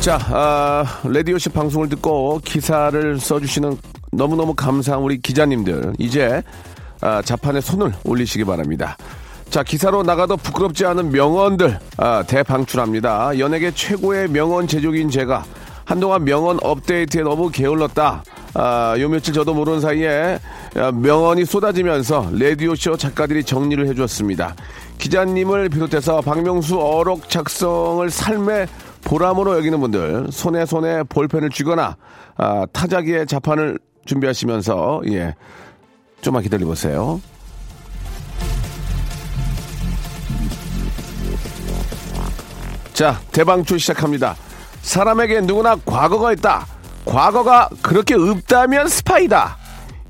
자, 아, 라디오씨 방송을 듣고 기사를 써주시는 너무너무 감사한 우리 기자님들. 이제, 아, 자판에 손을 올리시기 바랍니다. 자, 기사로 나가도 부끄럽지 않은 명언들, 아, 대방출합니다. 연예계 최고의 명언 제조기인 제가 한동안 명언 업데이트에 너무 게을렀다. 아, 요 며칠 저도 모르는 사이에 아, 명언이 쏟아지면서 라디오쇼 작가들이 정리를 해주었습니다. 기자님을 비롯해서 박명수 어록 작성을 삶의 보람으로 여기는 분들 손에 손에 볼펜을 쥐거나 아, 타자기에 자판을 준비하시면서 예 좀만 기다려 보세요. 자 대방출 시작합니다. 사람에게 누구나 과거가 있다. 과거가 그렇게 없다면 스파이다.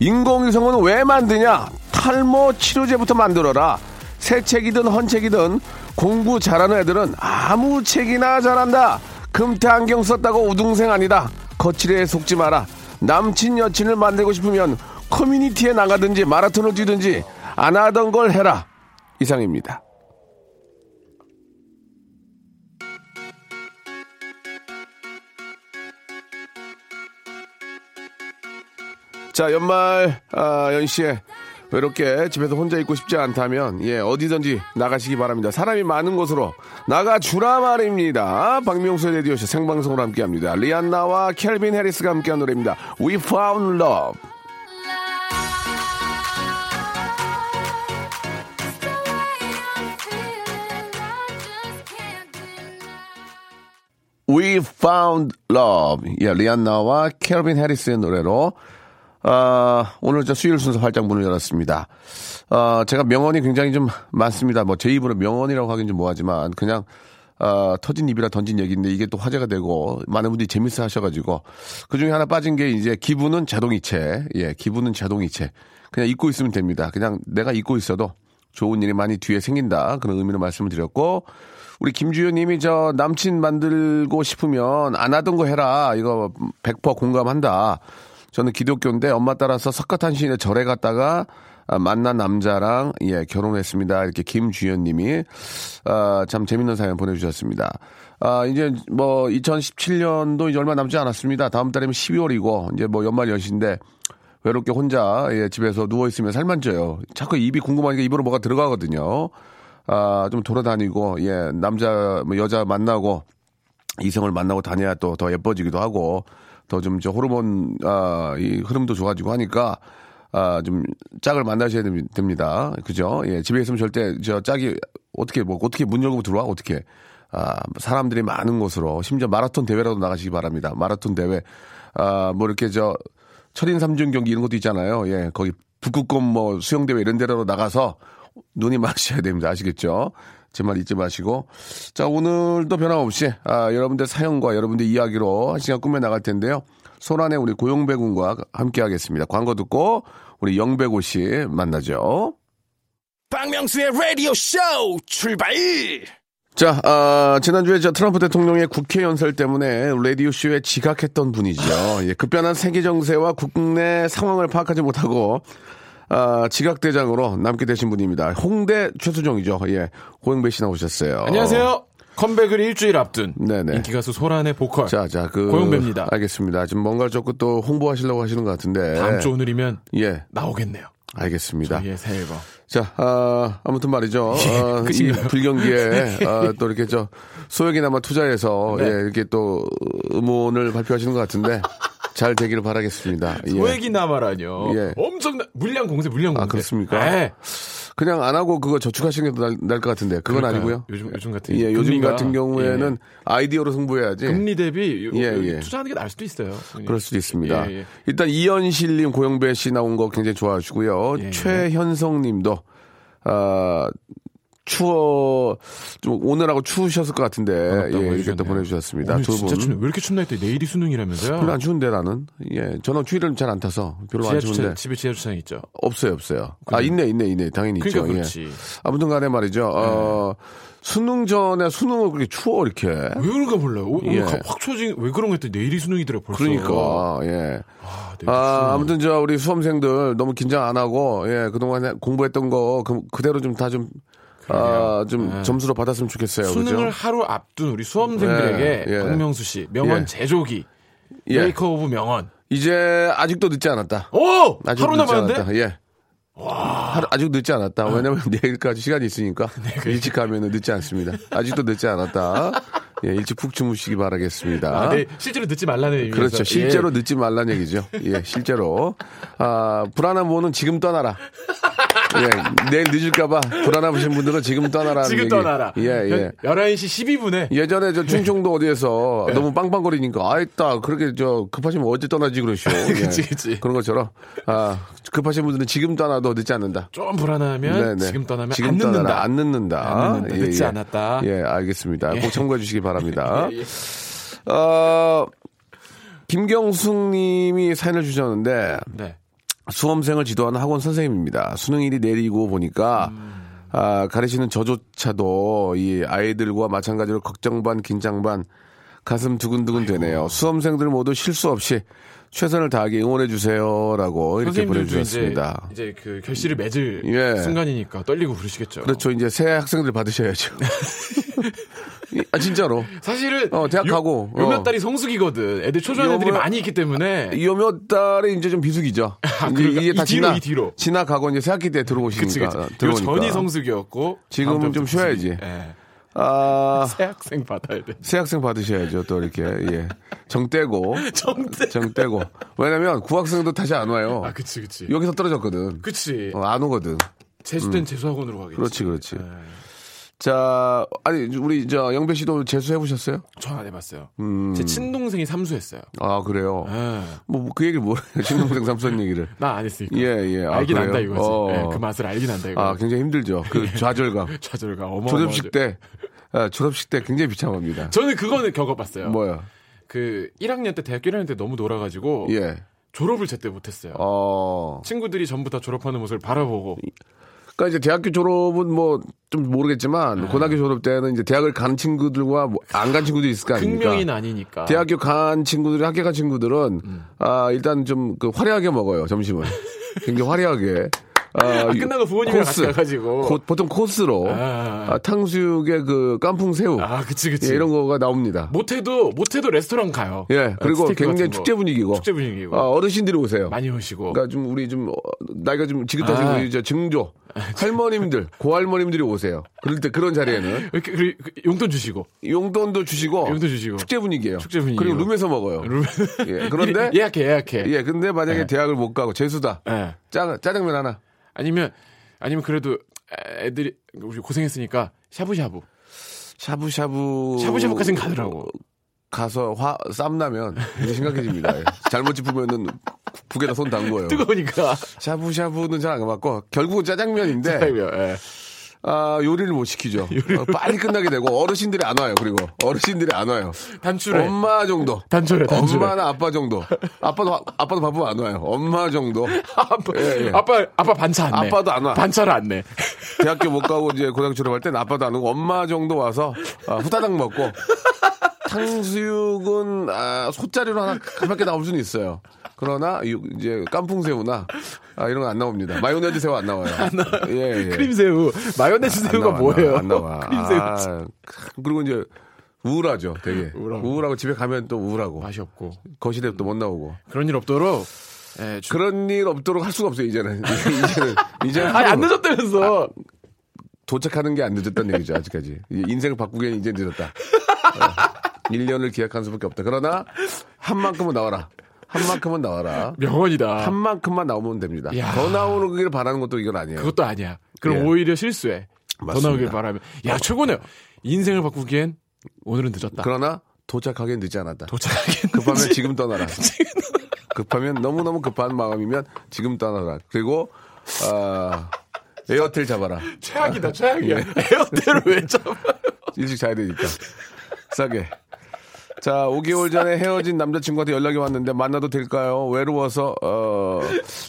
인공위성은 왜 만드냐? 탈모 치료제부터 만들어라. 새 책이든 헌책이든 공부 잘하는 애들은 아무 책이나 잘한다. 금태 안경 썼다고 우등생 아니다. 거칠에 속지 마라. 남친 여친을 만들고 싶으면 커뮤니티에 나가든지 마라톤을 뛰든지 안 하던 걸 해라. 이상입니다. 자, 연말, 아, 연시에 외롭게 집에서 혼자 있고 싶지 않다면, 예, 어디든지 나가시기 바랍니다. 사람이 많은 곳으로 나가주라 말입니다. 박명수의 레디오쇼 생방송으로 함께 합니다. 리안나와 켈빈 해리스가 함께한 노래입니다. We found love. We found love. 예, 리안나와 켈빈 해리스의 노래로 아, 오늘 저 수요일 순서 활짝 문을 열었습니다. 아, 제가 명언이 굉장히 좀 많습니다. 뭐 제 입으로 명언이라고 하긴 좀 뭐하지만 그냥 아, 터진 입이라 던진 얘기인데 이게 또 화제가 되고 많은 분들이 재밌어 하셔가지고 그 중에 하나 빠진 게 이제 기분은 자동이체. 예, 기분은 자동이체. 그냥 잊고 있으면 됩니다. 그냥 내가 잊고 있어도 좋은 일이 많이 뒤에 생긴다. 그런 의미로 말씀을 드렸고 우리 김주현 님이 저 남친 만들고 싶으면 안 하던 거 해라. 이거 100% 공감한다. 저는 기독교인데 엄마 따라서 석가탄신에 절에 갔다가 아, 만난 남자랑 예 결혼했습니다. 이렇게 김주현님이 아, 참 재밌는 사연 보내주셨습니다. 아 이제 뭐 2017년도 이제 얼마 남지 않았습니다. 다음 달이면 12월이고 이제 뭐 연말 연시인데 외롭게 혼자 예, 집에서 누워 있으면 살만 쪄요. 자꾸 입이 궁금하니까 입으로 뭐가 들어가거든요. 아 좀 돌아다니고 예 남자 뭐 여자 만나고 이성을 만나고 다녀야 또 더 예뻐지기도 하고 더 좀 저 호르몬 아, 이 흐름도 좋아지고 하니까 아, 좀 짝을 만나셔야 됩니다. 그죠? 예, 집에 있으면 절대 저 짝이 어떻게 뭐 어떻게 문 열고 들어와? 어떻게? 아, 사람들이 많은 곳으로 심지어 마라톤 대회라도 나가시기 바랍니다. 마라톤 대회. 아, 뭐 이렇게 저 철인 삼중 경기 이런 것도 있잖아요. 예, 거기 북극곰 뭐 수영 대회 이런 데로 나가서 눈이 마셔야 됩니다. 아시겠죠? 제 말 잊지 마시고. 자, 오늘도 변함없이, 아, 여러분들 사연과 여러분들 이야기로 한 시간 꾸며 나갈 텐데요. 소란의 우리 고용배 군과 함께 하겠습니다. 광고 듣고 우리 영배고 씨 만나죠. 박명수의 라디오 쇼 출발! 자, 아, 지난주에 저 트럼프 대통령의 국회 연설 때문에 라디오쇼에 지각했던 분이죠. 예, 급변한 세계 정세와 국내 상황을 파악하지 못하고, 아, 지각대장으로 남게 되신 분입니다. 홍대 최수종이죠. 예, 고영배 씨 나오셨어요. 안녕하세요. 컴백을 일주일 앞둔 네네. 인기 가수 소란의 보컬 자, 자, 그. 고영배입니다. 알겠습니다. 지금 뭔가를 조금 또 홍보하시려고 하시는 것 같은데. 다음 주 오늘이면 예, 나오겠네요. 알겠습니다. 저희의 새 앨범. 자, 아, 아무튼 말이죠. 예, 아, 이 끝인가요? 불경기에 아, 또 이렇게 저 소액이나마 투자해서 네. 예, 이렇게 또 음원을 발표하시는 것 같은데 잘 되기를 바라겠습니다. 예. 소액이나마라뇨. 예. 엄청난 물량 공세, 물량 공세. 아, 그렇습니까? 네. 그냥 안 하고 그거 저축하시는 게날것 같은데 그건 그러니까요. 아니고요. 요즘 요즘 같은 예, 요즘 같은 경우에는 아이디어로 승부해야지. 예. 금리 대비 요- 예, 요- 예. 투자하는 게 나을 수도 있어요. 그럴 수도 있습니다. 예, 예. 일단 이현실님, 고영배 씨 나온 거 굉장히 좋아하시고요. 예. 최현성님도 아, 추워 좀 오늘하고 추우셨을 것 같은데 반갑다고 예, 이렇게 또. 보내주셨습니다. 오늘 두 진짜 분. 춥네. 왜 이렇게 춥나 했더니 내일이 수능이라면서요? 별로 안 추운데 나는 예 저는 추위를 잘 안 타서 별로 지하 안 주차, 추운데 집에 지하 주차장 있죠. 없어요 없어요. 아 있네 있네 있네 당연히 그러니까 있죠. 그렇지. 예. 아무튼간에 말이죠. 어, 수능 전에 수능을 그렇게 추워 이렇게. 왜 그런가 몰라요. 오, 예. 확 추워진 왜 그런 거 했더니 내일이 수능이더라 벌써. 그러니까 예. 아, 아. 아무튼 저 우리 수험생들 너무 긴장 안 하고 예 그동안 에 공부했던 거 그, 그대로 좀 다좀 아, 좀 네. 점수로 받았으면 좋겠어요. 수능을 그죠? 하루 앞둔 우리 수험생들에게 예, 예. 박명수 씨 명언 예. 제조기 예. maker of 명언. 이제 아직도 늦지 않았다. 오 아직 하루 남았는데. 예. 하루, 아직 늦지 않았다. 왜냐면 내일까지 시간이 있으니까 일찍 가면 늦지 않습니다. 아직도 늦지 않았다. 예, 일찍 푹 주무시기 바라겠습니다. 아, 네, 실제로 늦지 말라는 의미에서. 그렇죠. 실제로 예. 늦지 말란 얘기죠. 예, 실제로. 아, 불안한 분은 지금 떠나라. 예, 내일 늦을까봐 불안하신 분들은 지금 떠나라. 지금 떠나라. 예, 예. 11시 12분에 예전에 저 충청도 어디에서 너무 빵빵거리니까 아이따 그렇게 저 급하시면 어제 떠나지 그러시오. 예. 그치, 그치. 그런 것처럼 아 급하신 분들은 지금 떠나도 늦지 않는다. 좀 불안하면 네네. 지금 떠나면 지금 안 떠나라. 늦는다. 안 늦는다. 안 늦는다. 예, 늦지 예. 않았다. 예, 알겠습니다. 꼭 참고해 주시기 바랍니다. 예, 예. 어, 김경숙 님이 사연을 주셨는데 네. 수험생을 지도하는 학원 선생님입니다. 수능일이 내리고 보니까 아, 가르치는 저조차도 이 아이들과 마찬가지로 걱정 반 긴장 반 가슴 두근두근 되네요. 수험생들 모두 실수 없이 최선을 다하게 응원해 주세요라고 이렇게 선생님들도 이제, 보내주셨습니다. 이제 그 결실을 맺을 예. 순간이니까 떨리고 그러시겠죠. 그렇죠. 이제 새 학생들 받으셔야죠. 아 진짜로. 사실은 어, 대학 요- 가고, 요 어. 몇 달이 성수기거든. 애들 초조한 애들이 요 몇- 많이 있기 때문에 이몇 달에 이제 좀 비수기죠. 이제 아, 그러니까 이게 다이 뒤로, 지나 이 뒤로. 지나가고 이제 새 학기 때 그치 들어오시니까 그치. 요 들어오니까. 전이 성수기였고 지금은 좀 쉬어야지. 예. 아, 새 학생 받아야 돼. 새 학생 받으셔야죠. 또 이렇게 예. 정 떼고 정대. 정 떼고. 왜냐면 구학생도 다시 안 와요. 아 그치 그치. 여기서 떨어졌거든. 그치. 어, 안 오거든. 재수된 재수학원으로 가겠지. 그렇지, 그렇지. 예. 자, 아니 우리 저 영배 씨도 재수해 보셨어요? 저안 해봤어요. 음. 제 친동생이 삼수했어요. 아 그래요. 예. 뭐그 얘기를 뭐래요? 친동생 삼선 얘기를. 나 안 했으니까. 예, 예. 아, 알긴 그래요? 안다 이거지. 어. 예, 그 맛을 알긴 안다 이거. 아 굉장히 힘들죠. 그 좌절감. 좌절감 어마어마. 졸업식 때 아, 졸업식 때 굉장히 비참합니다. 저는 그거는 겪어봤어요. 뭐야? 그 1학년 때 대학교 1학년 때 너무 놀아가지고 예. 졸업을 제때 못했어요. 어. 친구들이 전부 다 졸업하는 모습을 바라보고 그러니까 이제 대학교 졸업은 뭐 좀 모르겠지만 네. 고등학교 졸업 때는 이제 대학을 간 친구들과 뭐 안간 친구들이 있을 거 아닙니까? 극명인 아니니까. 대학교 간 친구들이 학교 간 친구들은 음. 아 일단 좀 그 화려하게 먹어요 점심을 굉장히 화려하게 아, 아, 끝나고 부모님이랑 같이 가가지고. 고- 보통 코스로 아. 아, 탕수육에 그 깐풍 새우 아, 그치, 그치. 예, 이런 거가 나옵니다. 못해도, 못해도 레스토랑 가요. 예 그리고 어, 스테이크 굉장히. 축제 분위기고 축제 분위기고. 아, 어르신들이 오세요. 많이 오시고. 그러니까 좀 우리 좀 어, 나이가 좀 지긋하신 아. 저 증조 할머님들 고할머님들이 오세요. 그럴 때 그런 자리에는 이렇게, 그, 그 용돈 주시고. 용돈도 주시고 용돈 주시고. 축제 분위기예요. 축제 분위기고. 그리고 룸에서 먹어요. 룸- 예, 그런데 예약해, 예약해. 예, 근데 만약에 예. 대학을 못 가고 재수다. 예. 짜, 짜장면 하나. 아니면, 아니면 그래도 애들이, 우리 고생했으니까 샤브샤브. 샤브샤브 샤브샤브까지는 가더라고. 가서 화 쌈나면 이제 심각해집니다. 예. 잘못 짚으면은 국에다 손 담궈요. 뜨거우니까. 샤브샤브는 잘안 가봤고 결국은 짜장면인데 예. 아, 요리를 못 시키죠. 어, 빨리 끝나게 되고 어르신들이 안 와요. 그리고 어르신들이 안 와요. 단출해. 엄마 정도. 단출해, 단출해. 엄마나 아빠 정도. 아빠도 아빠도 바쁘면 안 와요. 엄마 정도. 아빠, 예, 예. 아빠, 아빠 반차 안 내. 아빠도 안 와. 반차를 안 내. 대학교 못 가고 이제 고등학교 졸업할 땐 아빠도 안 오고 엄마 정도 와서 아, 후다닥 먹고 탕수육은 아, 소짜리로 하나 가볍게 나올 수는 있어요. 그러나 이- 이제 깐풍새우나 아, 이런 건안 나옵니다. 마요네즈 새우 안 나와요. 예, 예. 크림새우. 마요네즈 안 새우가 안 뭐예요? 나와, 안 나와. 크림새우. 아, 그리고 이제 우울하죠, 되게. 우울하고. 우울하고 집에 가면 또 우울하고 맛이 없고. 거실에 또 못 나오고 그런 일 없도록. 예, 주- 그런 일 없도록 할 수가 없어요 이제는 이제는 이제는 아니, 안 늦었다면서. 도착하는 게 안 늦었다는 얘기죠 아직까지 이 인생을 바꾸기엔 이제 늦었다. 어, 1년을 기약한 수밖에 없다. 그러나 한 만큼은 나와라. 한 만큼은 나와라. 명언이다. 한 만큼만 나오면 됩니다. 야. 더 나오는 길 바라는 것도 이건 아니에요. 그것도 아니야. 그럼 예. 오히려 실수해. 더 맞습니다. 나오길 바라면. 야, 최고네요. 인생을 바꾸기엔 오늘은 늦었다. 그러나 도착하기엔 늦지 않았다. 도착하겠는지. 급하면 지금 떠나라. 급하면 너무너무 급한 마음이면 지금 떠나라. 그리고, 아, 에어텔 잡아라. 최악이다, 최악이야. 에어텔을 왜 잡아? 일찍 자야 되니까. 싸게. 자, 5개월 전에 헤어진 남자친구한테 연락이 왔는데 만나도 될까요? 외로워서 어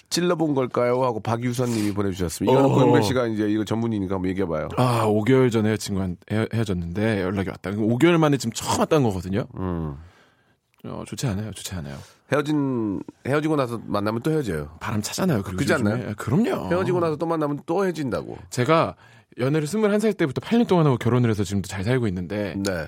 찔러본 걸까요? 하고 박유선님이 보내주셨습니다. 이거는 어. 고영배 씨가 이제 이거 전문이니까 한번 얘기해봐요. 아, 5개월 전에 친구한 헤어, 헤어졌는데 연락이 왔다. 5개월 만에 지금 처음 왔다는 거거든요. 음. 어, 좋지 않아요, 좋지 않아요. 헤어진 헤어지고 나서 만나면 또 헤어져요. 바람 차잖아요. 그렇지. 않나요? 아, 그럼요. 헤어지고 나서 또 만나면 또 헤어진다고. 제가 연애를 21살 때부터 8년 동안 하고 결혼을 해서 지금도 잘 살고 있는데 네.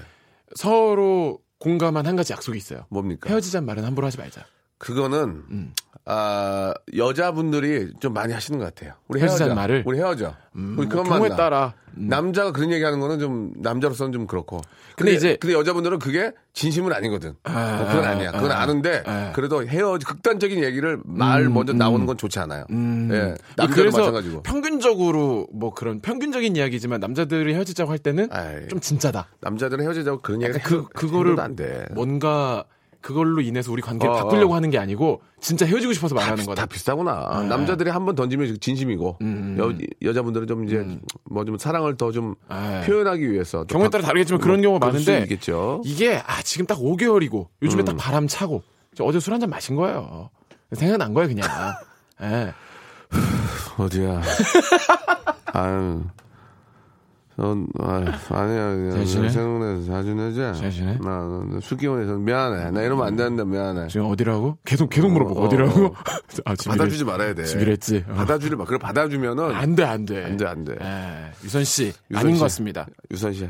서로 공감한 한 가지 약속이 있어요. 뭡니까? 헤어지자는 말은 함부로 하지 말자. 그거는 음. 아 여자분들이 좀 많이 하시는 것 같아요. 우리 헤어져. 말을? 우리 헤어져. 음, 우리 뭐 그만 경우에. 따라 음. 남자가 그런 얘기하는 거는 좀 남자로서는 좀 그렇고. 근데 이제- 근데 여자분들은 그게 진심은 아니거든. 아, 뭐 그건 아니야. 그건 아, 아는데 아. 그래도 헤어 극단적인 얘기를 말 음, 먼저 음. 나오는 건 좋지 않아요. 음. 예. 남자도 그래서 마찬가지고. 평균적으로 뭐 그런 평균적인 이야기지만 남자들이 헤어지자고 할 때는 아이, 좀 진짜다. 남자들은 헤어지자고 그런 얘기 그 그거를 안 돼. 뭔가 그걸로 인해서 우리 관계를 어, 바꾸려고 어. 하는 게 아니고 진짜 헤어지고 싶어서 말하는 거다. 다 비슷하구나. 네. 남자들이 한 번 던지면 진심이고 음. 여, 여자분들은 좀 이제 뭐좀 사랑을 더좀 네. 표현하기 위해서 또 경우에 바- 따라 다르겠지만 그런 경우가 그럴 수 많은데. 이게 아 지금 딱 5개월이고 요즘에 음. 딱 바람 차고 저 어제 술 한 잔 마신 거예요. 생각난 거예요 그냥. 예. 어디야? 아유. 넌, 아, 아니야. 잘 지내? 생각나서 자주 내자. 잘 지내? 나, 나 수기원에서 미안해. 나 이러면 안 되는데 미안해. 지금 어디라고? 계속 계속 물어보고 어, 어, 디라고 어. 아. 받아주지 말아야 돼. 집이랬지. 어. 받아주려 봐. 그래, 받아주면은. 안 돼, 안 돼. 안 돼, 안 돼. 예. 유선 씨, 유선 아닌 씨. 것 같습니다. 유선 씨.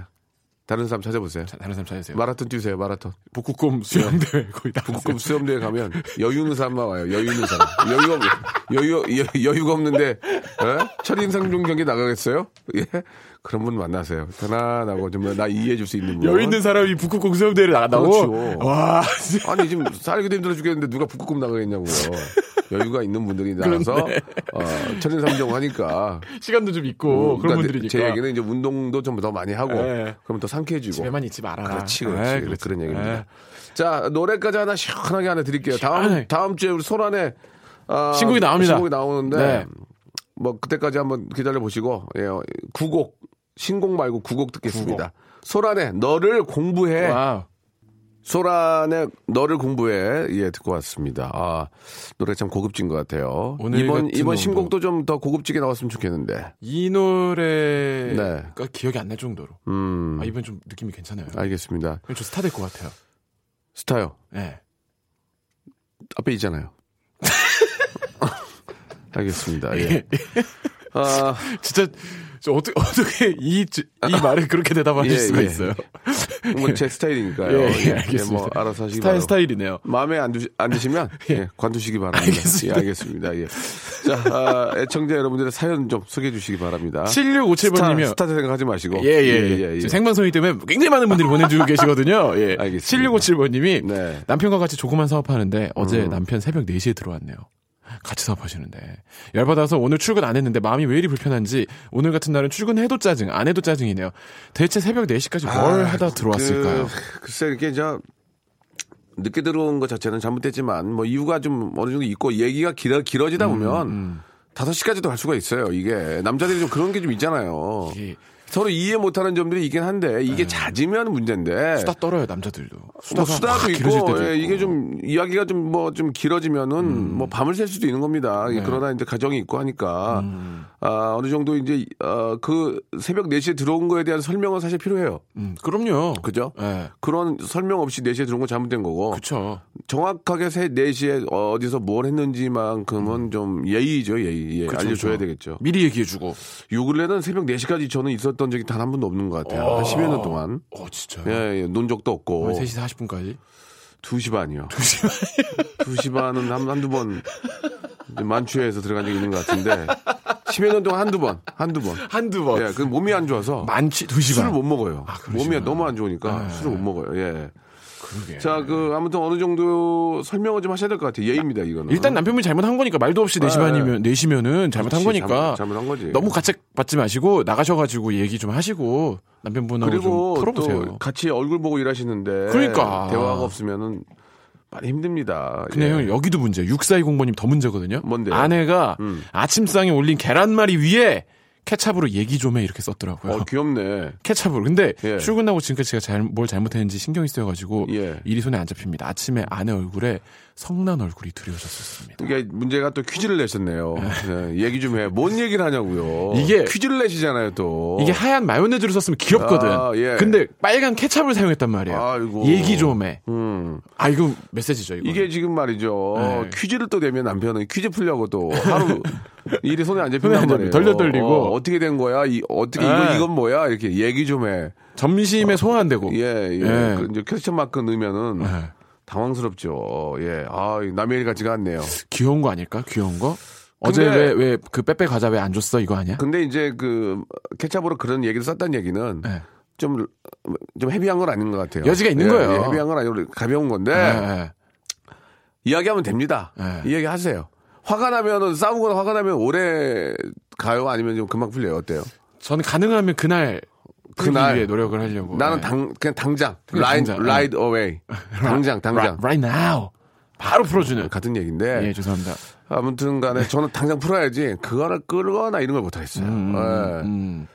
다른 사람 찾아보세요. 자, 다른 사람 찾으세요. 마라톤 뛰세요, 마라톤. 북극곰 수영대회 거의 다. 북극곰 수염대회 가면 여유 있는 사람만 와요. 여유 있는 사람. 여유가, 없- 여유, 여, 여유가 없는데, 에? 첫인상종 경기 나가겠어요? 예? 그런 분 만나세요. 편안하고 좀 나 이해해 줄 수 있는 분. 여유 있는 사람이 북극곰 수영대회를 나간다고? 그렇죠. 와, 아니 지금 살기도 힘들어 죽겠는데 누가 북극곰 나가겠냐고요. 여유가 있는 분들이 나가서 어, 철인삼종 하니까 시간도 좀 있고, 그런 그러니까 분들이니까. 제 얘기는 이제 운동도 좀 더 많이 하고 네. 그러면 더 상쾌해지고 집에만 있지 말아라. 그렇지 그렇지 예, 그런 얘기입니다. 예. 자 노래까지 하나 시원하게 하나 드릴게요. 다음. 다음 주에 우리 소란에 아, 신곡이 나옵니다. 신곡이 나오는데 네. 뭐 그때까지 한번 기다려 보시고 예, 구곡 신곡 말고 구곡 듣겠습니다. 소란에 너를 공부해. Wow. 소란의 너를 공부해 예 듣고 왔습니다. 아 노래 참 고급진 것 같아요. 오늘 이번 이번. 신곡도 좀 더 고급지게 나왔으면 좋겠는데. 이 노래가 네. 기억이 안 날 정도로. 음 아, 이번 좀 느낌이 괜찮아요. 알겠습니다. 그럼 저 스타 될 것 같아요. 스타요 예. 앞에 있잖아요. 알겠습니다. 예. 아 진짜, 저 어떻게, 어떻게 이, 이 말에 그렇게 대답하실 예, 수가 예. 있어요. 뭐 제 스타일이니까요. 예, 예, 예, 알겠습니다. 뭐 알아서 하시기 스타일, 바라고. 스타일이네요. 마음에 안, 두시, 안 드시면 예, 관두시기 바랍니다. 알겠습니다. 예, 알겠습니다. 예. 자, 아, 애청자 여러분들의 사연 좀 소개해 주시기 바랍니다. 7657번님이요. 스타, 스타 생각하지 마시고. 예, 예, 예. 지금 생방송이기 때문에 굉장히 많은 분들이 보내주고 계시거든요. 예. 알겠습니다. 7657번님이 네. 남편과 같이 조그만 사업하는데 어제 음. 남편 새벽 4시에 들어왔네요. 같이 사업하시는데 열받아서 오늘 출근 안 했는데 마음이 왜 이리 불편한지 오늘 같은 날은 출근해도 짜증 안 해도 짜증이네요. 대체 새벽 4시까지 뭘 하다 들어왔을까요? 그, 글쎄, 이게 저, 늦게 들어온 것 자체는 잘못됐지만, 뭐, 이유가 좀 어느 정도 있고, 얘기가 길어, 길어지다 음, 보면, 다섯 시까지도 갈 수가 있어요, 이게. 남자들이 좀 그런 게 좀 있잖아요. 서로 이해 못하는 점들이 있긴 한데, 이게 잦으면 문제인데. 네. 수다 떨어요 남자들도. 뭐 수다도 있고, 예, 있고. 이게 좀 이야기가 좀 뭐좀 길어지면은 뭐 밤을 샐 수도 있는 겁니다. 네. 그러나 이제 가정이 있고 하니까 음. 아, 어느 정도 이제 어, 그 새벽 4시에 들어온 거에 대한 설명은 사실 필요해요. 음, 그럼요. 그죠? 예. 그런 설명 없이 4시에 들어온 건 잘못된 거고 그쵸. 정확하게 새 4시에 어디서 뭘 했는지만큼은 좀 예의죠, 예의. 예, 그쵸, 알려줘야 그쵸. 되겠죠. 미리 얘기해주고. 요 근래는 새벽 4시까지 저는 있었던 적이 단 한 번도 없는 것 같아요. 어. 한 10여 년 동안. 어 진짜요. 예, 예, 논 적도 없고. 오늘 3시 40분까지. 2시 반이요. 2시 반. 2시 반은 한, 한두 번 만취해서 들어간 적이 있는 것 같은데 10여 년 동안 한두 번, 한두 번. 한두 번. 예, 그 몸이 안 좋아서 만취 2시 술을 반. 못 먹어요. 그러시구나. 몸이 너무 안 좋으니까 네. 술을 못 먹어요. 예. 자, 그 아무튼 어느 정도 설명을 좀 하셔야 될 것 같아요. 예입니다, 이거는. 일단 남편분이 잘못한 거니까 말도 없이 내시 네. 반이면 내시면은 잘못한 그렇지, 거니까 잘못, 잘못 한 거지. 너무 가책 받지 마시고 나가셔 가지고 얘기 좀 하시고 남편분하고 그리고 좀 풀어보세요. 또 같이 얼굴 보고 일하시는데 그러니까. 대화가 없으면은 많이 힘듭니다. 근데 예. 형 여기도 문제. 6420번님 더 문제거든요. 뭔데요? 아내가 음. 아침상에 올린 계란말이 위에 케찹으로 얘기 좀 해 이렇게 썼더라고요. 어, 귀엽네. 케찹으로. 근데 예. 출근하고 지금까지 제가 잘, 뭘 잘못했는지 신경이 쓰여가지고 예. 일이 손에 안 잡힙니다. 아침에 아내 얼굴에 성난 얼굴이 드리워졌었습니다. 이게 문제가 또 퀴즈를 내셨네요. 네, 얘기 좀 해. 뭔 얘기를 하냐고요. 이게- 퀴즈를 내시잖아요, 또. 이게 하얀 마요네즈를 썼으면 귀엽거든. 아, 예. 근데 빨간 케찹을 사용했단 말이에요. 아이고. 얘기 좀 해. 음. 아 이거 메시지죠 이거. 이게 지금 말이죠. 네. 퀴즈를 또 내면 남편은 퀴즈 풀려고 또 하루 일이 손에 안 손에 잡힌단 안 잡혀. 말이에요. 덜덜 떨리고. 어, 떻게된 거야? 이, 어떻게 이거 네. 이건 뭐야? 이렇게 얘기 좀 해. 점심에 소화안되고. 예, 예. 예. 그 이제 퀘스천 마크 넣으면은 네. 당황스럽죠. 예. 아, 남의 일 같지가 않네요. 귀여운 거 아닐까? 귀여운 거? 어제 왜 왜 그 빼빼 과자 왜 안 줬어 이거 아니야? 근데 이제 그 케찹으로 그런 얘기를 썼다는 얘기는 네. 좀, 좀 헤비한 건 아닌 것 같아요. 여지가 있는 예, 거예요. 예, 헤비한 건 아니고 가벼운 건데 예, 예. 이야기하면 됩니다. 네. 이야기 하세요. 화가 나면은 싸우거나 화가 나면 오래 가요? 아니면 좀 금방 풀려요? 어때요? 저는 가능하면 그날 그날. 위해 노력을 하려고. 나는 예. 당, 그냥 당장. right, 당장, right away. 당장, 당장. Right, now. 바로 풀어주는. 같은 얘기인데. 예, 죄송합니다. 아무튼 간에 저는 당장 풀어야지. 그거를 끌거나 이런 걸 못하겠어요. 음, 예. 음.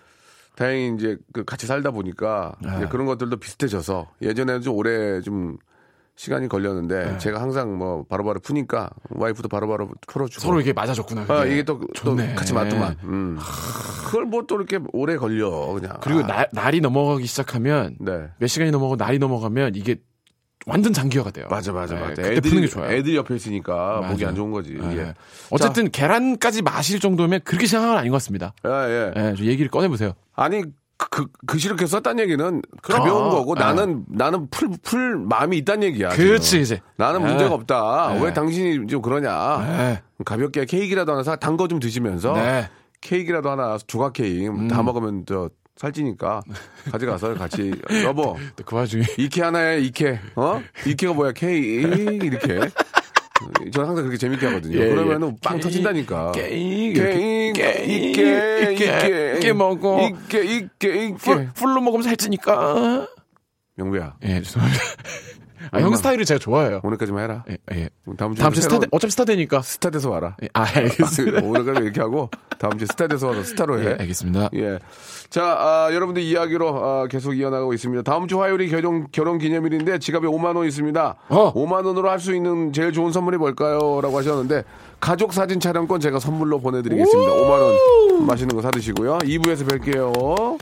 다행히 이제 그 같이 살다 보니까 네. 이제 그런 것들도 비슷해져서 예전에는 좀 오래 좀 시간이 걸렸는데 네. 제가 항상 뭐 바로바로 푸니까 와이프도 바로바로 풀어주고 서로 이게 맞아줬구나. 아. 이게 또, 또 좋네. 같이 맞더만. 음. 그걸 뭐 또 이렇게 오래 걸려 그냥. 그리고 아, 날, 날이 넘어가기 시작하면 네. 몇 시간이 넘어가고 날이 넘어가면 이게 완전 장기화가 돼요. 맞아 맞아 네, 맞아. 그때 애들 푸는 게 좋아요. 애들 옆에 있으니까 목이 맞아요. 안 좋은 거지. 예. 예. 어쨌든 계란까지 마실 정도면 그렇게 생각은 아닌 것 같습니다. 예, 예. 예, 저 얘기를 꺼내보세요. 아니 그, 그 시렇게 썼다는 얘기는. 가벼운 거고 예. 나는 나는 풀 풀 마음이 있다는 얘기야. 그렇지, 지금. 이제. 나는 예. 문제가 없다. 예. 왜 당신이 좀 그러냐. 네. 가볍게 케이크라도 하나 사, 단 거 좀 드시면서 네. 케이크라도 하나 조각 케이크 음. 다 먹으면 저 살찌니까 가져가서 같이 여보 또그 와중에 이케 하나에 이케 어 이케가 뭐야 케이크 이렇게 저는 항상 그렇게 재밌게 하거든요. 예, 그러면은 예. 빵 케이크, 터진다니까. 케이크, 케이크 케이크, 이케 이케 이케 먹어. 이케 이케 풀, 풀로 먹으면 살찌니까. 명구야 예, 죄송합니다. 아, 형 스타일을 제가 좋아해요. 오늘까지만 해라. 예, 예. 다음 주에 다음 주에 스타, 돼- 어차피 스타 되니까. 스타 돼서 와라. 예, 아, 알겠습니다. 오늘까지 이렇게 하고 다음 주에 스타 돼서 와서 스타로 해. 예, 알겠습니다. 예. 자, 아, 여러분들 이야기로 아, 계속 이어나가고 있습니다. 다음 주 화요일이 결혼, 결혼 기념일인데 지갑에 5만 원 있습니다. 어. 5만 원으로 할 수 있는 제일 좋은 선물이 뭘까요? 라고 하셨는데 가족 사진 촬영권 제가 선물로 보내드리겠습니다. 5만 원 맛있는 거 사드시고요. 2부에서 뵐게요.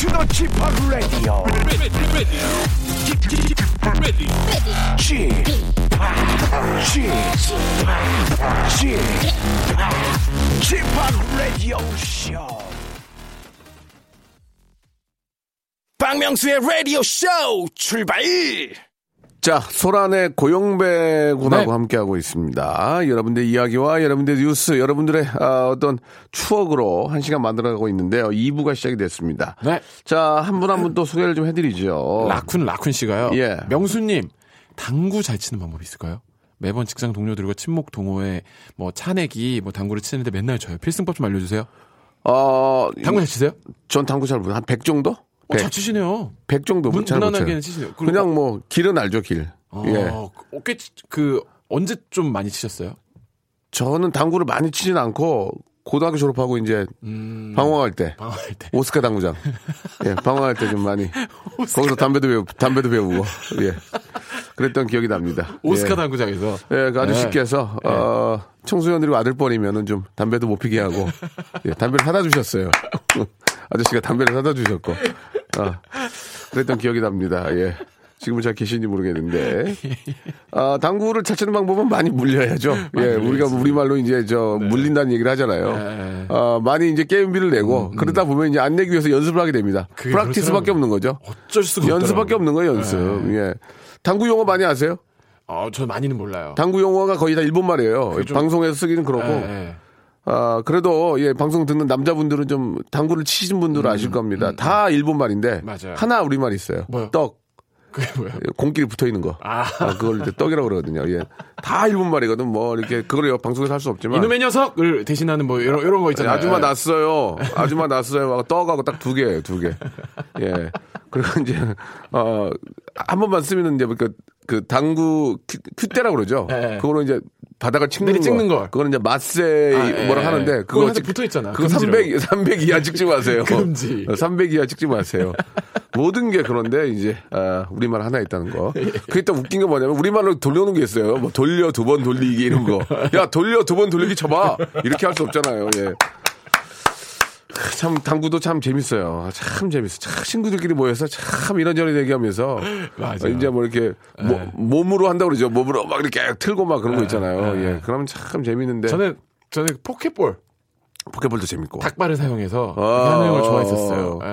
to the Chip Radio. Chip, Chip, Chip, Radio Show. 박명수의 라디오 쇼 출발! 자, 소란의 고용배군하고 네. 함께하고 있습니다. 여러분들의 이야기와 여러분들의 뉴스, 여러분들의 아, 어떤 추억으로 한 시간 만들어가고 있는데요. 2부가 시작이 됐습니다. 네. 자, 한 분 한 분 또 소개를 좀 해드리죠. 라쿤, 라쿤 씨가요. 예. 명수님, 당구 잘 치는 방법이 있을까요? 매번 직장 동료들과 친목 동호회, 뭐, 차내기, 뭐, 당구를 치는데 맨날 져요. 필승법 좀 알려주세요. 어, 당구 잘 치세요? 전 당구 잘 못해요. 한100 정도? 어, 100, 잘 치시네요. 100 정도 문. 무난하게는 치시네요. 그냥 뭐, 길은 알죠, 길. 어, 예. 어, 꽤, 치- 그, 언제 좀 많이 치셨어요? 저는 당구를 많이 치진 않고, 고등학교 졸업하고 이제, 음. 방황할 때. 방황할 때. 오스카 당구장. 예, 방황할 때 좀 많이. 거기서 담배도 배우, 담배도 배우고. 예. 그랬던 기억이 납니다. 오스카 예. 당구장에서. 예, 그 네. 아저씨께서, 어, 청소년들이 아들뻘이면은 좀 담배도 못 피게 하고, 예, 담배를 사다 주셨어요. 아저씨가 담배를 사다 주셨고, 아, 그랬던 기억이 납니다. 예. 지금은 잘 계신지 모르겠는데. 아, 당구를 잘 치는 방법은 많이 물려야죠. 예, 우리가 우리말로 이제 저 물린다는 얘기를 하잖아요. 네. 아, 많이 이제 게임비를 내고, 그러다 보면 이제 안 내기 위해서 연습을 하게 됩니다. 프락티스밖에. 없는 거죠. 어쩔 수가 연습밖에. 없는 거예요, 연습. 예. 당구 용어 많이 아세요? 어, 저 많이는 몰라요. 당구 용어가 거의 다 일본 말이에요. 좀- 방송에서 쓰기는 그렇고. 예, 예. 아, 그래도 예, 방송 듣는 남자분들은 좀 당구를 치신 분들은 아실 겁니다. 다 일본 말인데 음, 맞아요. 하나 우리 말 있어요. 뭐요? 떡. 그게 뭐예요? 공끼리 붙어 있는 거. 아. 그걸 이제 떡이라고 그러거든요. 예. 다 일본 말이거든. 뭐 이렇게 그걸 방송에서 할 수 없지만 이놈의 녀석을 대신하는 뭐 이런 이런 거 있잖아요. 아줌마 예. 났어요. 아줌마 났어요. 하고 떡하고 딱 두 개, 두 개. 예. 그리고 이제, 어, 한 번만 쓰면 이제, 그, 그 당구 큐- 큐대라고 그러죠. 예. 그거로 이제 바닥을 찍는 거. 찍는 거. 그거는 이제 맛세 아, 예, 뭐라 예. 하는데 그거 그거 항상 붙어 있잖아. 그거 금지로. 300 300 이하 찍지 마세요. 금지. 300 이하 찍지 마세요. 모든 게 그런데 이제 아, 우리말 하나 있다는 거. 그게 또 웃긴 게 뭐냐면 우리말로 돌려오는 게 있어요. 뭐 돌려 두 번 돌리기 이런 거. 야 돌려 두 번 돌리기 쳐봐. 이렇게 할 수 없잖아요. 예. 참 당구도 참 재밌어요. 참 재밌어. 참 친구들끼리 모여서 참 이런저런 얘기하면서 맞아요. 이제 뭐 이렇게 모- 몸으로 한다 고 그러죠. 몸으로 막 이렇게 틀고 막 그런 거 있잖아요. 네. 예. 그러면 참 재밌는데 저는 저는 포켓볼 포켓볼도 재밌고. 닭발을 사용해서 아, 하는 걸 어, 좋아했었어요. 어.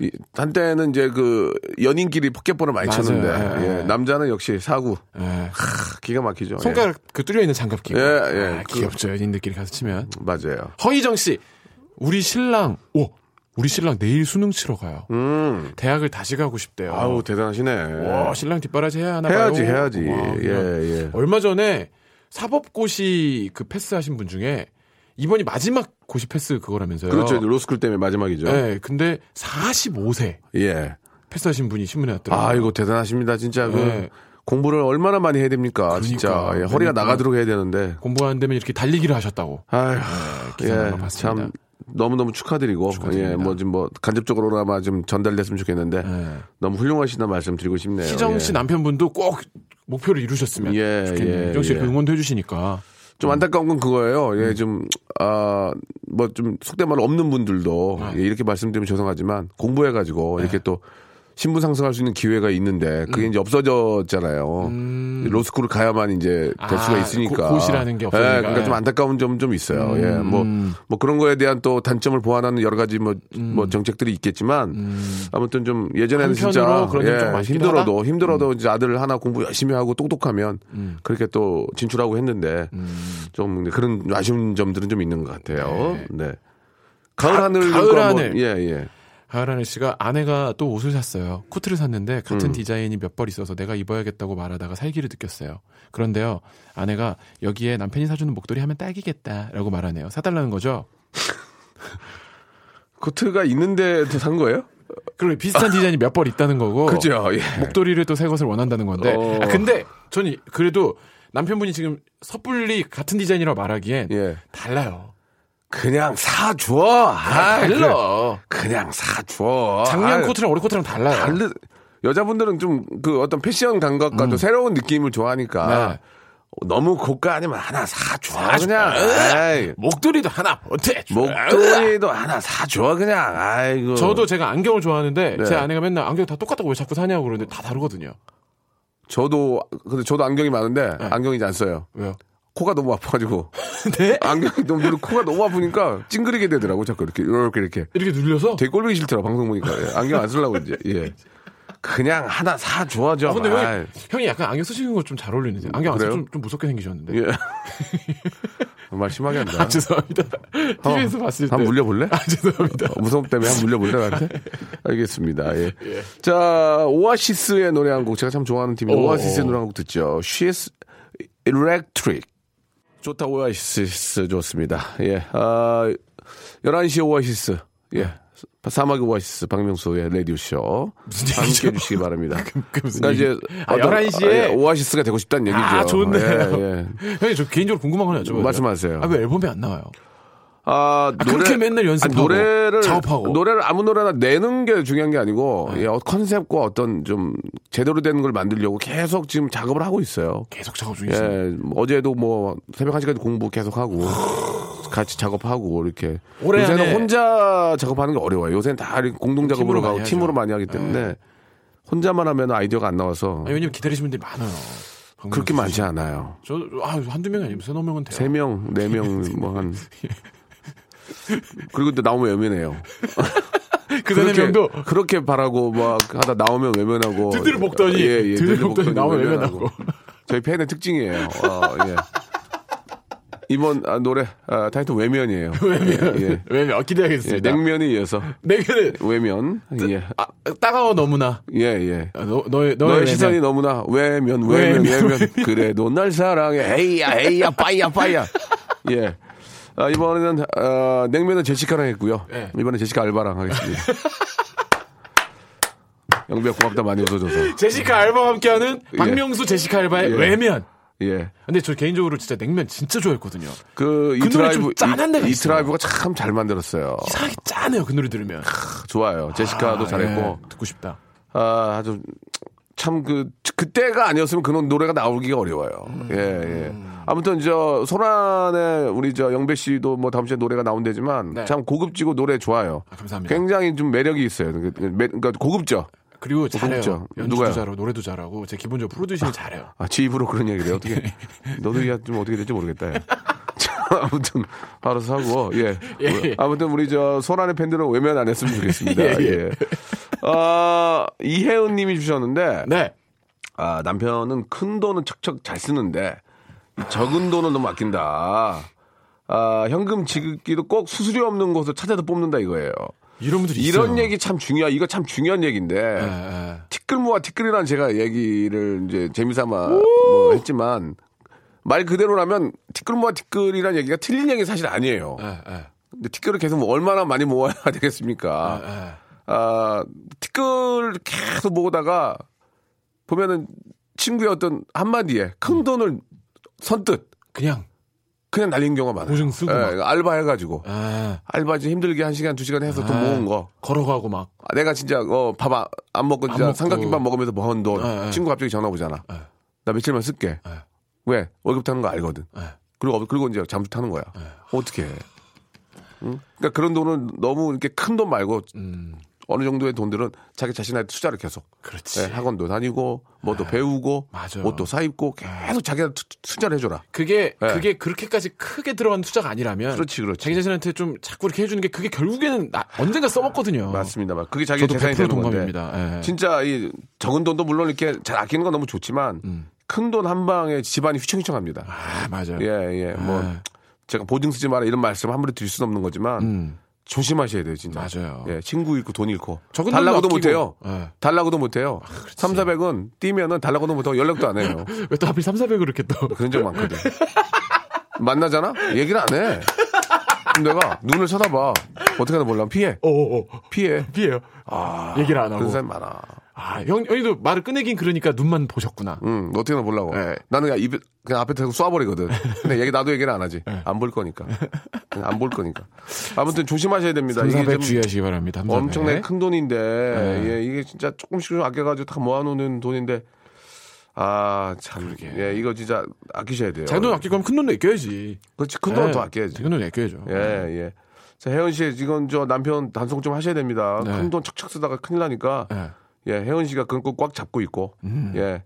예. 이, 한때는 이제 그 연인끼리 포켓볼을 많이 맞아요. 쳤는데 예, 예, 예. 남자는 역시 사구 예. 하, 기가 막히죠. 손가락 그 뚫려 있는 장갑 끼고. 예, 예. 아, 귀엽죠. 연인들끼리 가서 치면. 예. 맞아요. 허희정 씨, 우리 신랑, 오, 우리 신랑 내일 수능 치러 가요. 음. 대학을 다시 가고 싶대요. 아우 대단하시네. 와, 신랑 뒷바라지 해야 하나 해야지 봐요. 해야지. 와, 예 예. 얼마 전에 사법고시 그 패스하신 분 중에 이번이 마지막 고시 패스 그거라면서요. 그렇죠. 로스쿨 때문에 마지막이죠. 네, 근데 45세 예. 패스하신 분이 신문에 왔더라고요. 아 이거 대단하십니다. 진짜 그 네. 공부를 얼마나 많이 해야 됩니까? 진짜 그러니까. 예, 허리가 그러니까. 나가도록 해야 되는데. 공부가 안 되면 이렇게 달리기를 하셨다고. 아휴, 기사를 예. 참 너무너무 축하드리고, 축하드립니다. 예, 뭐, 좀 뭐, 간접적으로나마 좀 전달됐으면 좋겠는데, 네. 너무 훌륭하시다 말씀 드리고 싶네요. 희정 씨 예. 남편분도 꼭 목표를 이루셨으면 예, 좋겠네요. 예, 희정 씨 예. 응원도 해주시니까. 좀 안타까운 건 그거예요. 음. 예, 좀, 아, 뭐 좀 속된 말로 없는 분들도, 아. 예, 이렇게 말씀드리면 죄송하지만, 공부해가지고, 네. 이렇게 또, 신분 상승할 수 있는 기회가 있는데, 그게 이제 없어졌잖아요. 음. 로스쿨을 가야만 이제 될 아, 수가 있으니까. 고- 고시라는 게 없으니까. 예, 그러니까 좀 예. 안타까운 점 좀 있어요. 음. 예, 뭐, 뭐 그런 거에 대한 또 단점을 보완하는 여러 가지 뭐, 음. 뭐 정책들이 있겠지만, 아무튼 좀 예전에는 진짜, 예, 힘들어도, 하다? 음. 힘들어도 이제 아들 하나 공부 열심히 하고 똑똑하면, 그렇게 또 진출하고 했는데, 음. 좀 그런 아쉬운 점들은 좀 있는 것 같아요. 네. 가을 가- 하늘 가을 거 하늘. 한번- 예, 예. 하하라네 씨가 아내가 또 옷을 샀어요. 코트를 샀는데 음. 같은 디자인이 몇 벌 있어서 내가 입어야겠다고 말하다가 살기를 느꼈어요. 그런데요, 아내가 여기에 남편이 사주는 목도리 하면 딱이겠다라고 말하네요. 사달라는 거죠. 코트가 있는데 산 거예요? 그리고 비슷한 디자인이 몇 벌 있다는 거고. 그죠, 예. 목도리를 또 새 것을 원한다는 건데. 어. 아, 근데 저는 그래도 남편분이 지금 섣불리 같은 디자인이라고 말하기엔 예. 달라요. 그냥 사줘. 아, 달라. 그, 그냥 사줘. 작년 아이, 코트랑 올해 코트랑 달라요. 다르, 여자분들은 좀 그 어떤 패션 감각과 또 새로운 느낌을 좋아하니까 음. 네. 너무 고가 아니면 하나 사줘. 그냥. 에이, 목도리도 하나 어때? 목도리도 하나 사줘. 그냥. 아이고. 저도 제가 안경을 좋아하는데 네. 제 아내가 맨날 안경 다 똑같다고 왜 자꾸 사냐고 그러는데 다 다르거든요. 저도 근데 저도 안경이 많은데 네. 안경이 이제 안 써요. 왜요? 코가 너무 아파가지고 네? 안경이 너무 눈 코가 너무 아프니까 찡그리게 되더라고 자꾸 이렇게 이렇게 이렇게 이렇게 눌려서? 되게 꼴보기 싫더라 방송 보니까 예, 안경 안 쓰려고 이제 예 그냥 하나 사줘죠. 아, 근데 아이, 형이, 약간 안경 쓰시는 거 좀 잘 어울리는데. 안경 안 쓰면 그래요? 좀, 좀 무섭게 생기셨는데. 예. 정말 심하게 한다. 아, 죄송합니다. TV에서 봤을 때. 한번 물려볼래? 아, 죄송합니다. 어, 무서움 때문에 한번 물려볼래 나한테? 알겠습니다. 예. 자 오아시스의 노래 한 곡 제가 참 좋아하는 팀인데 오. 오아시스의 노래 한 곡 듣죠. She's Electric. 좋다 오아시스 좋습니다. 예. 아 11시 오아시스. 예. 사막의 오아시스 박명수의 라디오쇼 무슨 함께 얘기죠? 해주시기 바랍니다. 그 그러니까 이제? 아, 어떤- 11시 에? 아, 예, 오아시스가 되고 싶다는 얘기죠. 아, 좋네요. 예, 예. 형님, 저 개인적으로 궁금한 거 여쭤봐요. 말씀하세요. 아, 왜 앨범이 안 나와요? 아, 그렇게 맨날 연습하고, 노래를 작업하고. 노래를 아무 노래나 내는 게 중요한 게 아니고 예, 어, 컨셉과 어떤 좀 제대로 된 걸 만들려고 계속 지금 작업을 하고 있어요. 계속 작업 중이시네요. 예, 뭐 어제도 뭐 새벽 1시까지 공부 계속 하고 같이 작업하고 이렇게 요새는 안에- 혼자 작업하는 게 어려워요. 요새는 다 공동 작업으로 팀으로 가고 많이 팀으로 하죠. 많이 하기 때문에 네. 혼자만 하면 아이디어가 안 나와서 아, 왜냐면 기다리시는 분들이 많아요. 그렇게 많지 않아요. 저, 아, 한두 명이 아니면 세너 명은 돼요. 세 명, 네 명, 뭐 한. 그리고 또 나오면 외면해요. 그 세네 그렇게, 바라고 막 하다 나오면 외면하고. 드드를 먹더니, 예, 예, 드드를 먹더니 나오면 외면하고. 저희 팬의 특징이에요. 어, 예. 이번 아, 노래 아, 타이틀 외면이에요. 외면. 예, 예. 왜냐면 예, 기대하겠습니다. 냉면에 이어서 냉면은 외면. 예. 아, 따가워 너무나. 예, 예. 아, 너, 너의, 너의, 너의 외면. 시선이 너무나 외면, 외면, 외면, 외면. 그래도 날 사랑해. 에이야, 에이야, 빠이야, 빠이야. 예. 아, 이번에는, 어, 냉면은 제시카랑 했고요. 네. 이번엔 제시카 알바랑 하겠습니다. 영배 고맙다 많이 웃어줘서. 제시카 알바와 함께하는 박명수 제시카 알바의 예. 외면. 예. 근데 저 개인적으로 진짜 냉면 진짜 좋아했거든요. 그, 이그좀 짠한 데가 이. 드라이브가 참 잘 만들었어요. 이상하게 짠해요 그 노래 들으면. 좋아요. 제시카도 아, 잘했고. 예, 듣고 싶다. 아, 아주 참 그 그때가 아니었으면 그런 노래가 나오기가 어려워요. 음. 예, 예. 아무튼 저 소란의 우리 저 영배 씨도 뭐 다음 주에 노래가 나온대지만 네. 참 고급지고 노래 좋아요. 아, 감사합니다. 굉장히 좀 매력이 있어요. 그- 그 매- 그러니까 고급져. 그리고 잘해요. 고급져. 연주도 누가요? 잘하고 노래도 잘하고 제 기본적으로 프로듀싱이 잘해요. 아, 지 입으로 그런 얘기를 해요. 어떻게 너도 야, 좀 어떻게 될지 모르겠다. 아무튼 알아서 하고 예. 예, 예. 아무튼 우리 저 소란의 팬들은 외면 안 했으면 좋겠습니다. 예, 예. 예. 아, 이혜은 님이 주셨는데 네. 아, 남편은 큰 돈은 척척 잘 쓰는데 이 적은 돈은 너무 아낀다. 아, 현금 지급기도 꼭 수수료 없는 곳을 찾아서 뽑는다 이거예요. 이런 분들이 이런 있어요. 얘기 참 중요하. 이거 참 중요한 얘기인데 예, 예. 티끌 모아 티끌이라는 제가 얘기를 이제 재미삼아 뭐 했지만 말 그대로라면 티끌 모아 티끌이라는 얘기가 틀린 얘기 사실 아니에요. 예, 예. 근데 티끌을 계속 뭐 얼마나 많이 모아야 되겠습니까? 예. 아, 티끌 계속 모으다가 보면은 친구의 어떤 한마디에 음. 큰 돈을 선뜻 그냥 그냥 날린 경우가 많아요. 보증 쓰고 예, 알바 해가지고. 예. 알바지 힘들게 한 시간, 두 시간 해서 돈 예. 모은 거. 걸어가고 막 아, 내가 진짜, 어, 밥 안 먹고 진짜 먹고. 삼각김밥 먹으면서 모은 돈. 예, 예. 친구 갑자기 전화 오잖아. 예. 나 며칠만 쓸게. 예. 왜? 월급 타는 거 알거든. 예. 그리고, 그리고 이제 잠수 타는 거야. 어떻게 해? 응? 그러니까 그런 돈은 너무 이렇게 큰 돈 말고 음. 어느 정도의 돈들은 자기 자신한테 투자를 계속. 그렇지. 예, 학원도 다니고, 뭐또 배우고, 맞아. 옷도 사 입고, 계속 자기한테 투- 투자를 해줘라. 그게 예. 그게 그렇게까지 크게 들어간 투자가 아니라면 그렇지, 그렇지. 자기 자신한테 좀 자꾸 이렇게 해주는 게 그게 결국에는 나- 언젠가 써먹거든요. 맞습니다. 맞- 그게 자기 재산이 100% 되는 건데. 동감입니다. 예. 진짜 이 적은 돈도 물론 이렇게 잘 아끼는 건 너무 좋지만 큰돈 한 방에 집안이 휘청휘청합니다. 음. 아 맞아요. 예, 예. 뭐 아. 제가 보증 서지 마라 이런 말씀 함부로 드릴 수는 없는 거지만 음. 조심하셔야 돼요, 진짜. 맞아요. 예, 친구 잃고 돈 잃고. 달라고도 못 해요. 아끼고. 예. 달라고도 못 해요. 3, 400은 뛰면은 달라고도 못 하고 연락도 안 해요. 왜 또 하필 3, 400을 이렇게 또 그런 적 많거든. 만나잖아? 얘기를 안 해. 그럼 내가 눈을 쳐다봐. 어떻게 하나 몰라. 피해. 어어 피해. 피해요. 얘기를 안 하고. 그런 사람 많아. 아, 형, 형님도 말을 꺼내긴 그러니까 눈만 보셨구나. 응, 어떻게 하나 보려고. 네. 나는 그냥 입에, 그냥 앞에 대고 쏴버리거든. 근데 얘기, 나도 얘기를 안 하지. 안 볼 거니까. 안 볼 거니까. 아무튼 조심하셔야 됩니다. 3, 이게 400좀 주의하시기 바랍니다. 3, 400. 엄청나게 큰 돈인데, 네. 예, 이게 진짜 조금씩 좀 아껴가지고 다 모아놓는 돈인데, 아, 참. 예, 이거 진짜 아끼셔야 돼요. 작은 돈 아낄 거면 큰 돈도 아껴야지. 그렇지, 큰 돈은 예, 더 아껴야지. 작은 돈 아껴야죠. 예, 예. 자, 혜원 씨, 지금 저 남편 단속 좀 하셔야 됩니다. 네. 큰돈 척척 쓰다가 큰일 나니까, 예. 예, 혜원 씨가 그건 꼭꽉 잡고 있고, 음. 예.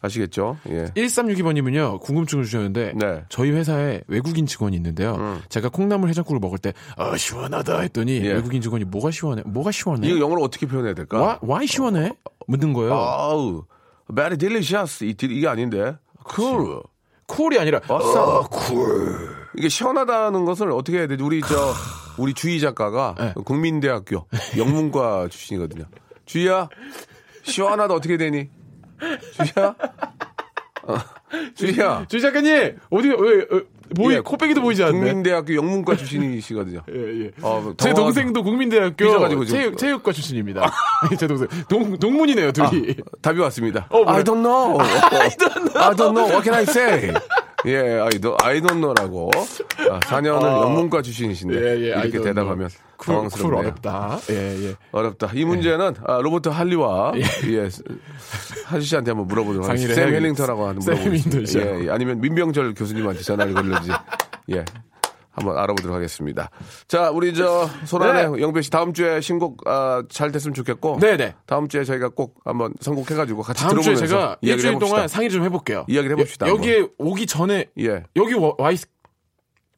아시겠죠? 예. 1362번님은요, 궁금증을 주셨는데, 네. 음. 저희 회사에 외국인 직원이 있는데요. 제가 콩나물 해장국을 먹을 때, 아, 시원하다 했더니, 예. 외국인 직원이 뭐가 시원해? 뭐가 시원해? 이거 영어로 어떻게 표현해야 될까? 와, why 시원해? 묻는 거예요. 아우, very delicious. 이, deli- 이게 아닌데. cool. cool이 아니라, 어, cool. 이게 시원하다는 것을 어떻게 해야 되지? 우리 저, 우리 주희 작가가 네. 국민대학교 영문과 출신이거든요. 주희야, 시원하다 어떻게 되니? 주희야? 어, 주희야. 주 작가님, 어디, 왜, 어, 보이, 예, 코빼기도 보이지 않네. 국민대학교 영문과 출신이시거든요. 예, 예. 어, 제 동생도 국민대학교 체육, 체육과 출신입니다. 제 동생. 동, 동문이네요, 둘이. 답이 왔습니다. 어, 뭐야? I don't know. I don't know. I don't know. What can I say? 예, don't know라고. 아, 4년을 영문과 출신이신데 이렇게 대답하면 cool, cool 당황스럽네요. 어렵다. 예, 예. 어렵다. 이 문제는 아, 로버트 할리와 예. 하지 씨한테 한번 물어보도록 하겠습니다. 샘 해밍턴하고 한번 샘 물어보겠습니다. 예, 예. 아니면 민병철 교수님한테 전화를 걸는지 예. 한번 알아보도록 하겠습니다. 자, 우리 저 소란의 영배 씨 다음 주에 신곡 아, 잘 됐으면 좋겠고 네, 네. 다음 주에 저희가 꼭 한번 선곡해가지고 같이 다음 주에 들어보면서 제가 이야기를 일주일 해봅시다. 동안 상의 좀 해볼게요. 이야기를 해봅시다, 여, 여기에 오기 전에 예. 여기 와, 와 있,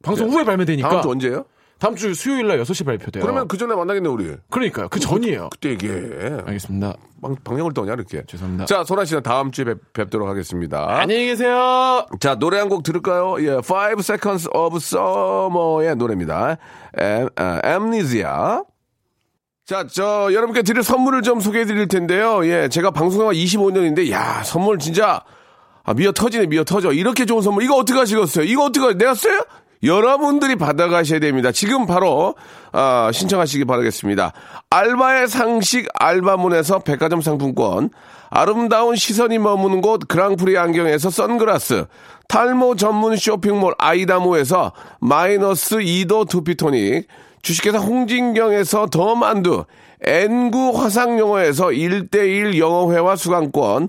방송 후에 발매되니까 다음 주 언제예요? 다음 주 수요일 날 6시 발표돼요. 그러면 그 전에 만나겠네 우리. 그러니까요. 그 전이에요. 그 때 얘기해. 알겠습니다. 방, 방향을 떠냐 이렇게. 죄송합니다. 자, 소란 씨는 다음 주에 뵙, 도록 하겠습니다. 안녕히 계세요. 자, 노래 한 곡 들을까요? 예, Five Seconds of Summer의 노래입니다. 엠, 아, Amnesia. 자, 저, 여러분께 드릴 선물을 좀 소개해 드릴 텐데요. 예, 제가 방송한 25년인데, 야, 선물 진짜, 아, 미어 터지네, 미어 터져. 이렇게 좋은 선물. 이거 어떻게 하시겠어요? 이거 어떻게, 내가 써요? 여러분들이 받아가셔야 됩니다. 지금 바로 아, 신청하시기 바라겠습니다. 알바의 상식 알바문에서 백화점 상품권, 아름다운 시선이 머무는 곳 그랑프리 안경에서 선글라스, 탈모 전문 쇼핑몰 아이다모에서 마이너스 2도 두피토닉, 주식회사 홍진경에서 더 만두, N구 화상영어에서 1대1 영어회화 수강권,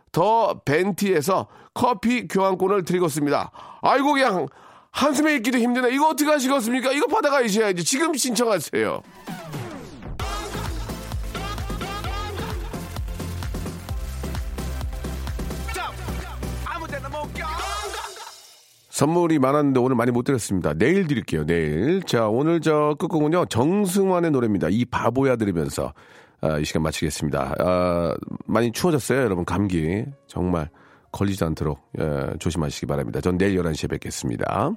더 벤티에서 커피 교환권을 드리고 있습니다. 아이고 그냥 한숨에 있기도 힘드네. 이거 어떻게 하시겠습니까? 이거 받아가셔야지. 지금 신청하세요. 선물이 많았는데 오늘 많이 못 드렸습니다. 내일 드릴게요. 내일. 자, 오늘 저 끝곡은요. 정승환의 노래입니다. 이 바보야 들으면서 아, 이 시간 마치겠습니다. 아, 많이 추워졌어요, 여러분. 감기 정말 걸리지 않도록 예, 조심하시기 바랍니다. 전 내일 11시에 뵙겠습니다.